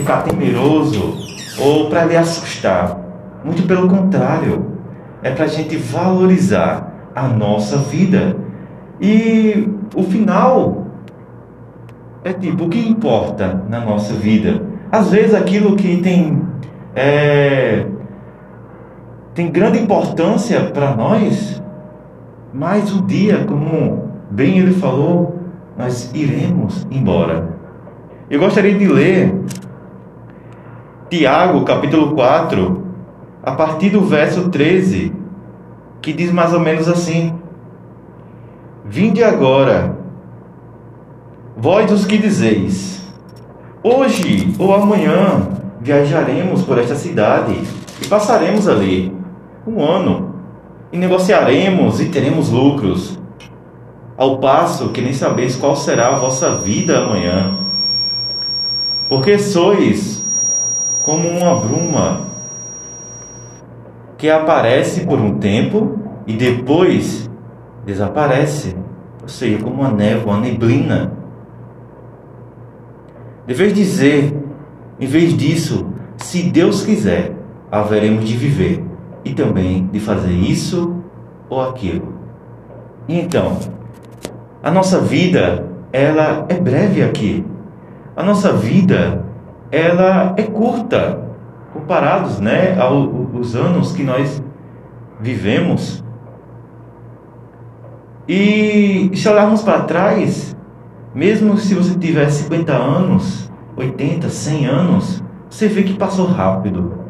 ficar temeroso ou para lhe assustar. Muito pelo contrário, é para a gente valorizar a nossa vida. E o final é tipo, o que importa na nossa vida? Às vezes aquilo que tem, é, tem grande importância para nós, mas um dia, como bem ele falou, nós iremos embora. Eu gostaria de ler Tiago, capítulo 4, a partir do verso 13, que diz mais ou menos assim: Vinde agora, vós os que dizeis, hoje ou amanhã viajaremos por esta cidade e passaremos ali um ano e negociaremos e teremos lucros, ao passo que nem sabeis qual será a vossa vida amanhã. Porque sois como uma bruma que aparece por um tempo e depois desaparece, ou seja, como uma névoa, uma neblina. Deveis dizer, em vez disso, se Deus quiser, haveremos de viver e também de fazer isso ou aquilo. Então, a nossa vida, ela é breve aqui. A nossa vida, ela é curta comparados, né, aos anos que nós vivemos. E se olharmos para trás, mesmo se você tiver 50 anos, 80, 100 anos, você vê que passou rápido.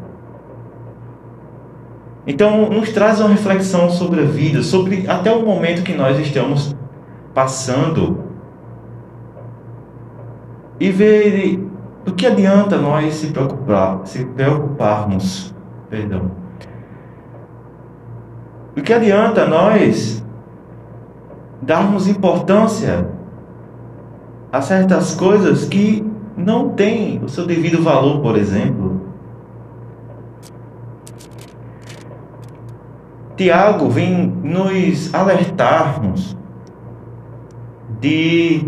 Então, nos traz uma reflexão sobre a vida, sobre até o momento que nós estamos passando. E ver do que adianta nós se preocupar, se preocuparmos, perdão. Do que adianta nós darmos importância a certas coisas que não têm o seu devido valor, por exemplo. Tiago vem nos alertarmos de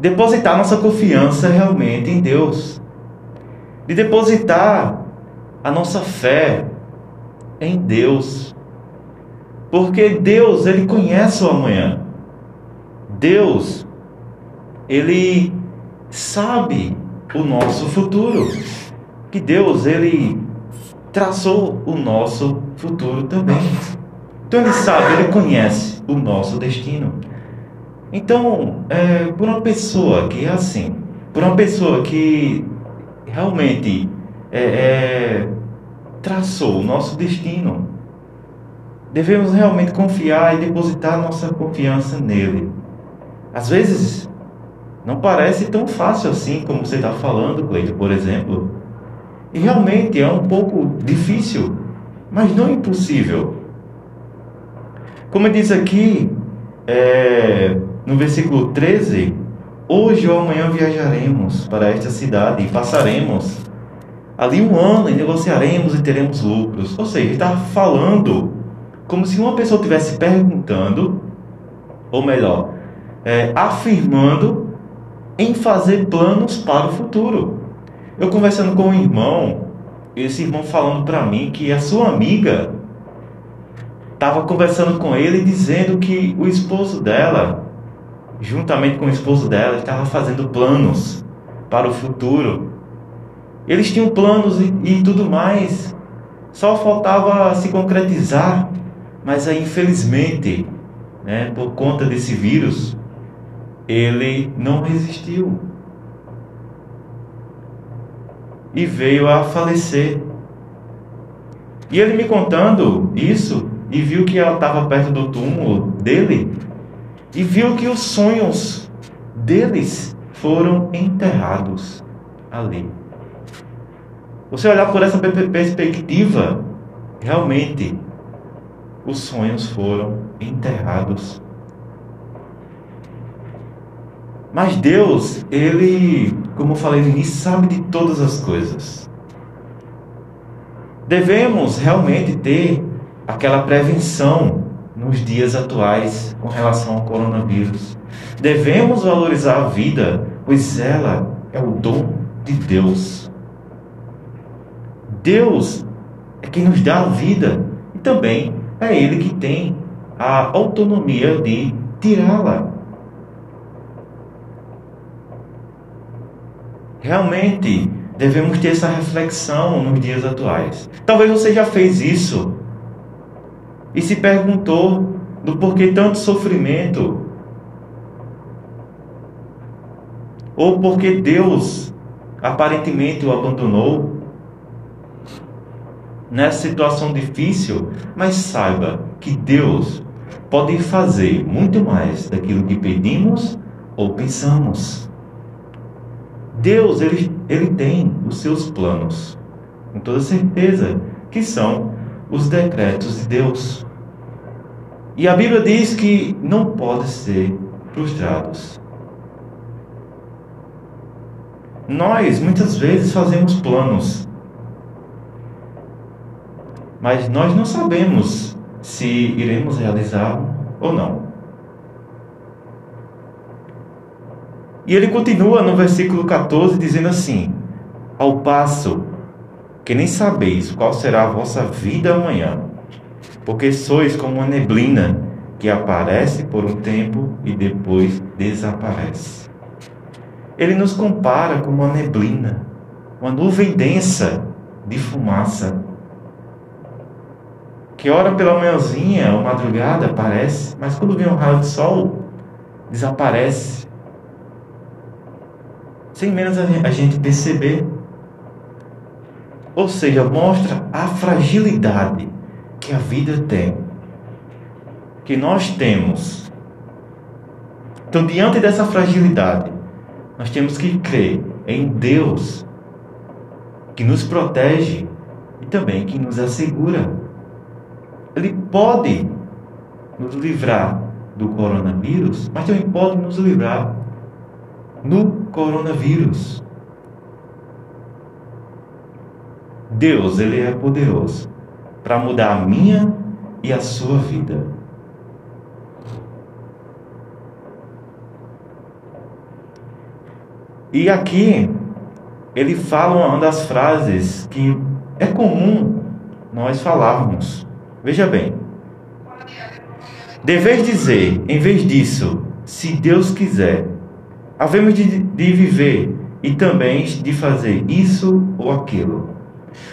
depositar nossa confiança realmente em Deus, de depositar a nossa fé em Deus. Porque Deus, ele conhece o amanhã. Deus, ele sabe o nosso futuro. Que Deus, ele traçou o nosso futuro também. Então ele sabe, ele conhece o nosso destino. Então, é, por uma pessoa que é assim, por uma pessoa que realmente é, é, traçou o nosso destino, devemos realmente confiar e depositar nossa confiança nele. Às vezes, não parece tão fácil assim como você está falando, Cleide, por exemplo. E realmente é um pouco difícil, mas não impossível. Como diz aqui, é, no versículo 13, hoje ou amanhã viajaremos para esta cidade e passaremos ali um ano e negociaremos e teremos lucros. Ou seja, está falando como se uma pessoa estivesse perguntando, ou melhor, é, afirmando em fazer planos para o futuro. Eu conversando com um irmão, esse irmão falando para mim que a sua amiga estava conversando com ele dizendo que o esposo dela juntamente com o esposo dela, estava fazendo planos para o futuro. Eles tinham planos e, e tudo mais, só faltava se concretizar, mas aí infelizmente, né, por conta desse vírus, ele não resistiu e veio a falecer. E ele me contando isso e viu que ela estava perto do túmulo dele, e viu que os sonhos deles foram enterrados ali. Você olhar por essa perspectiva, realmente os sonhos foram enterrados. Mas Deus, Ele, como eu falei no início, sabe de todas as coisas. Devemos realmente ter aquela prevenção nos dias atuais com relação ao coronavírus. Devemos valorizar a vida, pois ela é o dom de Deus. Deus é quem nos dá a vida e também é Ele que tem a autonomia de tirá-la. Realmente devemos ter essa reflexão nos dias atuais. Talvez você já fez isso e se perguntou do porquê tanto sofrimento ou porque Deus aparentemente o abandonou nessa situação difícil, mas saiba que Deus pode fazer muito mais daquilo que pedimos ou pensamos. Deus, ele, ele tem os seus planos, com toda certeza, que são os decretos de Deus. E a Bíblia diz que não podem ser frustrados. Nós muitas vezes fazemos planos, mas nós não sabemos se iremos realizar ou não. E ele continua no versículo 14 dizendo assim: Ao passo que nem sabeis qual será a vossa vida amanhã, porque sois como uma neblina que aparece por um tempo e depois desaparece. Ele nos compara com uma neblina, uma nuvem densa de fumaça, que ora pela manhãzinha ou madrugada aparece, mas quando vem um raio de sol, desaparece. Sem menos a gente perceber. Ou seja, mostra a fragilidade que a vida tem, que nós temos. Então, diante dessa fragilidade, nós temos que crer em Deus, que nos protege e também que nos assegura. Ele pode nos livrar do coronavírus, mas também pode nos livrar no coronavírus. Deus, ele é poderoso para mudar a minha e a sua vida. E aqui ele fala uma das frases que é comum nós falarmos. Veja bem. Deveis dizer, em vez disso, se Deus quiser, havemos de, de viver e também de fazer isso ou aquilo.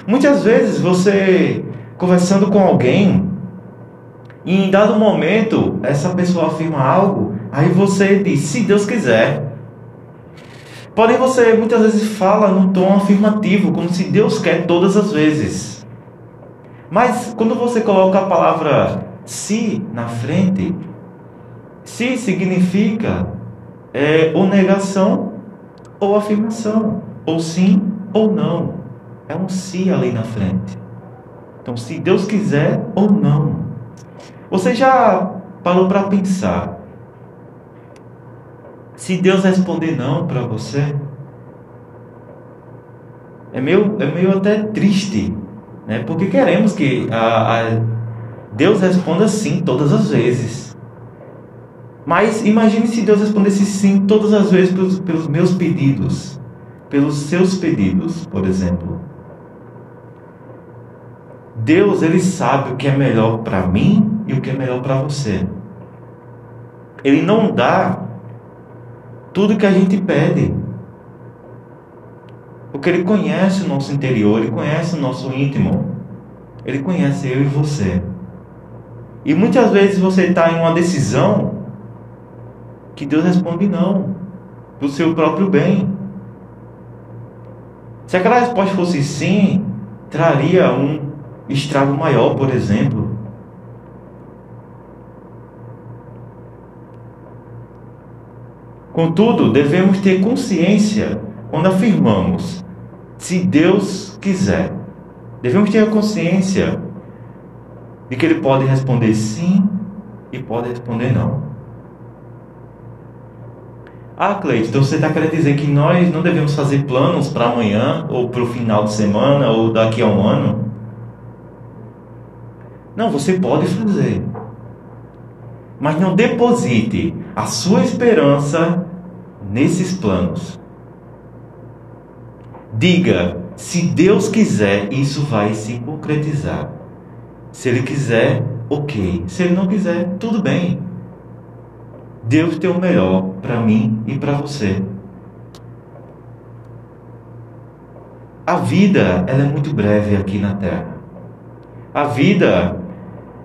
Muitas vezes você conversando com alguém e em dado momento essa pessoa afirma algo, aí você diz, se Deus quiser. Porém, você muitas vezes fala num tom afirmativo, como se Deus quer todas as vezes. Mas quando você coloca a palavra se na frente, se significa é, ou negação ou afirmação, ou sim ou não. É um se ali na frente. Então, se Deus quiser ou não. Você já parou para pensar se Deus responder não para você, é meio, é meio até triste, né? Porque queremos que a, a Deus responda sim todas as vezes. Mas imagine se Deus respondesse sim todas as vezes pelos, pelos meus pedidos, pelos seus pedidos, por exemplo. Deus, ele sabe o que é melhor para mim e o que é melhor para você. Ele não dá tudo que a gente pede. Porque Ele conhece o nosso interior, Ele conhece o nosso íntimo, Ele conhece eu e você. E muitas vezes você está em uma decisão que Deus responde não, do seu próprio bem. Se aquela resposta fosse sim, traria um estrago maior, por exemplo. Contudo, devemos ter consciência quando afirmamos, se Deus quiser. Devemos ter a consciência de que Ele pode responder sim e pode responder não. Ah, Cleide, então você está querendo dizer que nós não devemos fazer planos para amanhã, ou para o final de semana, ou daqui a um ano? Não, você pode fazer. Mas não deposite a sua esperança nesses planos. diga: se Deus quiser, isso vai se concretizar. Se Ele quiser, ok. Se Ele não quiser, tudo bem. Deus tem o melhor para mim e para você. A vida, ela é muito breve aqui na Terra. A vida,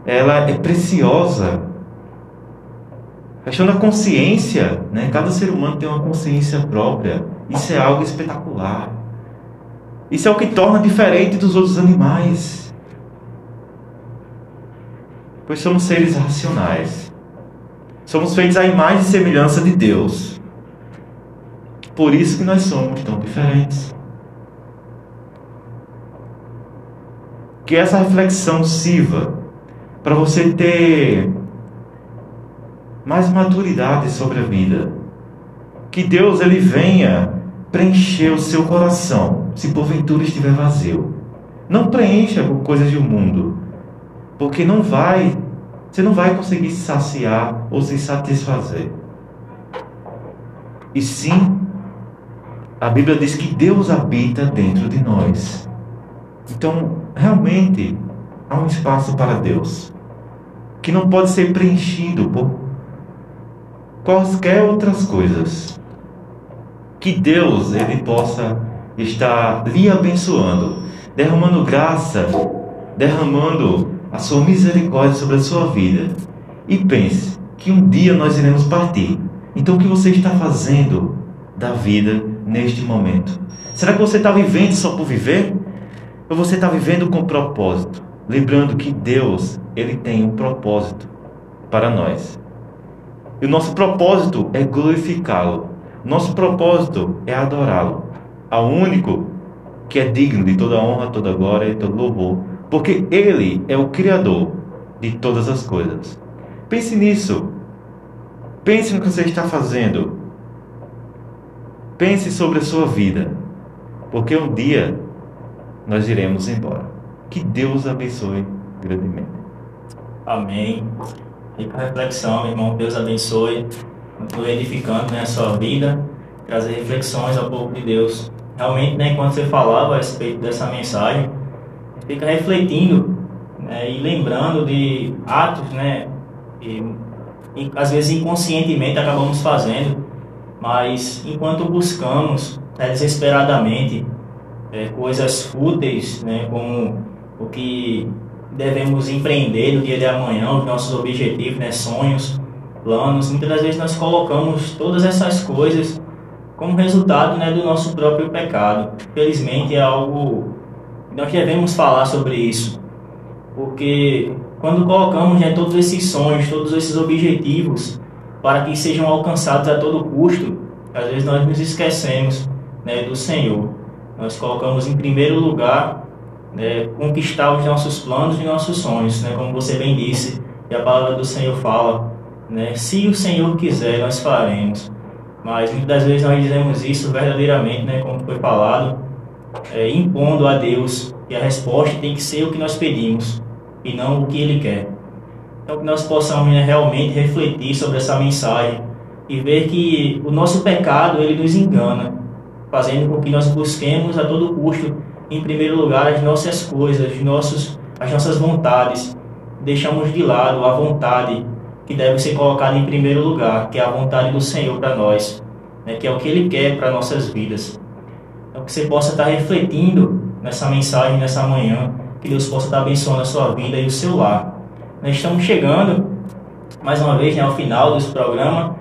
ela é preciosa. A questão da consciência, né? Cada ser humano tem uma consciência própria. Isso é algo espetacular. Isso é o que torna diferente dos outros animais. Pois somos seres racionais. Somos feitos à imagem e semelhança de Deus. Por isso que nós somos tão diferentes. Que essa reflexão sirva para você ter mais maturidade sobre a vida. Que Deus ele venha preencher o seu coração, se porventura estiver vazio. Não preencha com coisas do mundo, porque não vai, você não vai conseguir se saciar ou se satisfazer. E sim, a Bíblia diz que Deus habita dentro de nós. Então, realmente, há um espaço para Deus que não pode ser preenchido por quaisquer outras coisas. Que Deus ele possa estar lhe abençoando, derramando graça, derramando a sua misericórdia sobre a sua vida. E pense que um dia nós iremos partir. Então o que você está fazendo da vida neste momento? Será que você está vivendo só por viver? Ou você está vivendo com propósito? Lembrando que Deus, Ele tem um propósito para nós. E o nosso propósito é glorificá-lo. Nosso propósito é adorá-lo. Ao único que é digno de toda honra, toda glória e todo louvor. Porque Ele é o Criador de todas as coisas. Pense nisso. Pense no que você está fazendo. Pense sobre a sua vida. Porque um dia nós iremos embora. Que Deus abençoe grandemente. Amém. Fica a reflexão, irmão. Deus abençoe. Continue edificando né, a sua vida, trazer reflexões ao povo de Deus. Realmente, né, enquanto você falava a respeito dessa mensagem, fica refletindo né, e lembrando de atos, né, que às vezes inconscientemente acabamos fazendo, mas enquanto buscamos né, desesperadamente é, coisas fúteis, né, como o que devemos empreender no dia de amanhã, os nossos objetivos, né, sonhos, planos. Muitas das vezes nós colocamos todas essas coisas como resultado né, do nosso próprio pecado. Felizmente é algo nós devemos falar sobre isso, porque quando colocamos né, todos esses sonhos, todos esses objetivos para que sejam alcançados a todo custo, às vezes nós nos esquecemos né, do Senhor. Nós colocamos em primeiro lugar né, conquistar os nossos planos e nossos sonhos, né, como você bem disse, e a palavra do Senhor fala, né, se o Senhor quiser, nós faremos. Mas muitas das vezes nós dizemos isso verdadeiramente, né, como foi falado, é, impondo a Deus que a resposta tem que ser o que nós pedimos e não o que Ele quer. Então que nós possamos né, realmente refletir sobre essa mensagem e ver que o nosso pecado ele nos engana, fazendo com que nós busquemos a todo custo em primeiro lugar as nossas coisas, nossos, as nossas vontades. Deixamos de lado a vontade que deve ser colocada em primeiro lugar, que é a vontade do Senhor para nós, né, que é o que Ele quer para nossas vidas. Então, que você possa estar refletindo nessa mensagem, nessa manhã, que Deus possa estar abençoando a sua vida e o seu lar. Nós estamos chegando, mais uma vez, né, ao final desse programa.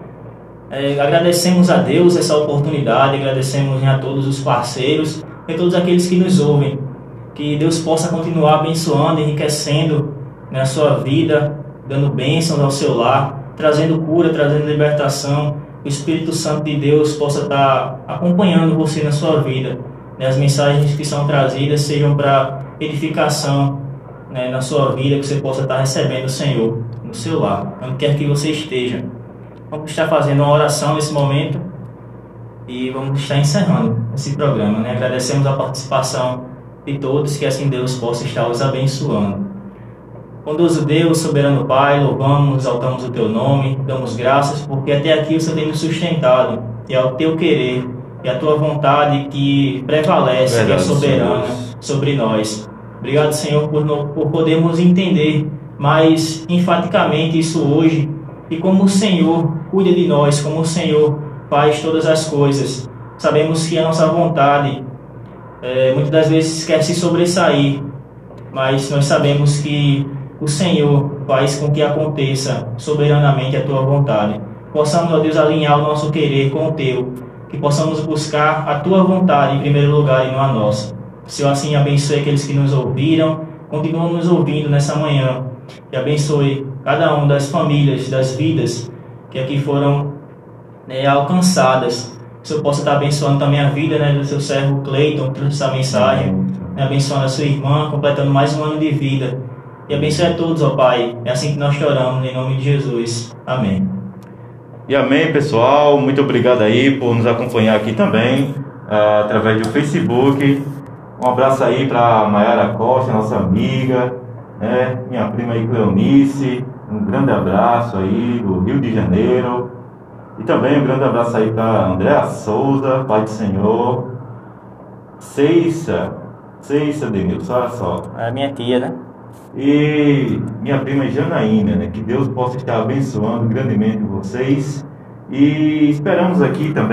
É, agradecemos a Deus essa oportunidade, agradecemos né, a todos os parceiros e todos aqueles que nos ouvem. Que Deus possa continuar abençoando, enriquecendo na sua vida, dando bênçãos ao seu lar, trazendo cura, trazendo libertação. O Espírito Santo de Deus possa estar acompanhando você na sua vida. Né? As mensagens que são trazidas sejam para edificação né, na sua vida, que você possa estar recebendo o Senhor no seu lar, onde quer que você esteja. Vamos estar fazendo uma oração nesse momento e vamos estar encerrando esse programa. Né? Agradecemos a participação de todos, que assim Deus possa estar os abençoando. Bondoso Deus, soberano Pai, louvamos, exaltamos o Teu nome, damos graças, porque até aqui você tem nos sustentado, e ao Teu querer e a tua vontade que prevalece, Verdade, que é soberana Senhor. sobre nós. Obrigado, Senhor, por, por podermos entender mais enfaticamente isso hoje e como o Senhor cuida de nós, como o Senhor faz todas as coisas. Sabemos que a nossa vontade eh, muitas das vezes quer se sobressair, mas nós sabemos que o Senhor faz com que aconteça soberanamente a tua vontade. Possamos, ó Deus, alinhar o nosso querer com o teu, que possamos buscar a tua vontade em primeiro lugar e não a nossa. Senhor, assim abençoe aqueles que nos ouviram, continuam nos ouvindo nessa manhã e abençoe cada um das famílias, das vidas que aqui foram né, alcançadas. Que o Senhor possa estar abençoando também a vida né, do seu servo Cleiton, que essa mensagem né, abençoando a sua irmã, completando mais um ano de vida. E abençoe a todos, ó Pai. É assim que nós choramos, em nome de Jesus. Amém. E amém, pessoal. Muito obrigado aí por nos acompanhar aqui também, ah, através do Facebook. Um abraço aí para Mayara Costa, nossa amiga, né? minha prima aí, Cleonice. Um grande abraço aí do Rio de Janeiro. E também um grande abraço aí para Andréa Souza, Pai do Senhor. Ceissa, Ceissa Denilson, olha só. É minha tia, né? E minha prima Janaína, né? Que Deus possa estar abençoando grandemente vocês. E esperamos aqui também.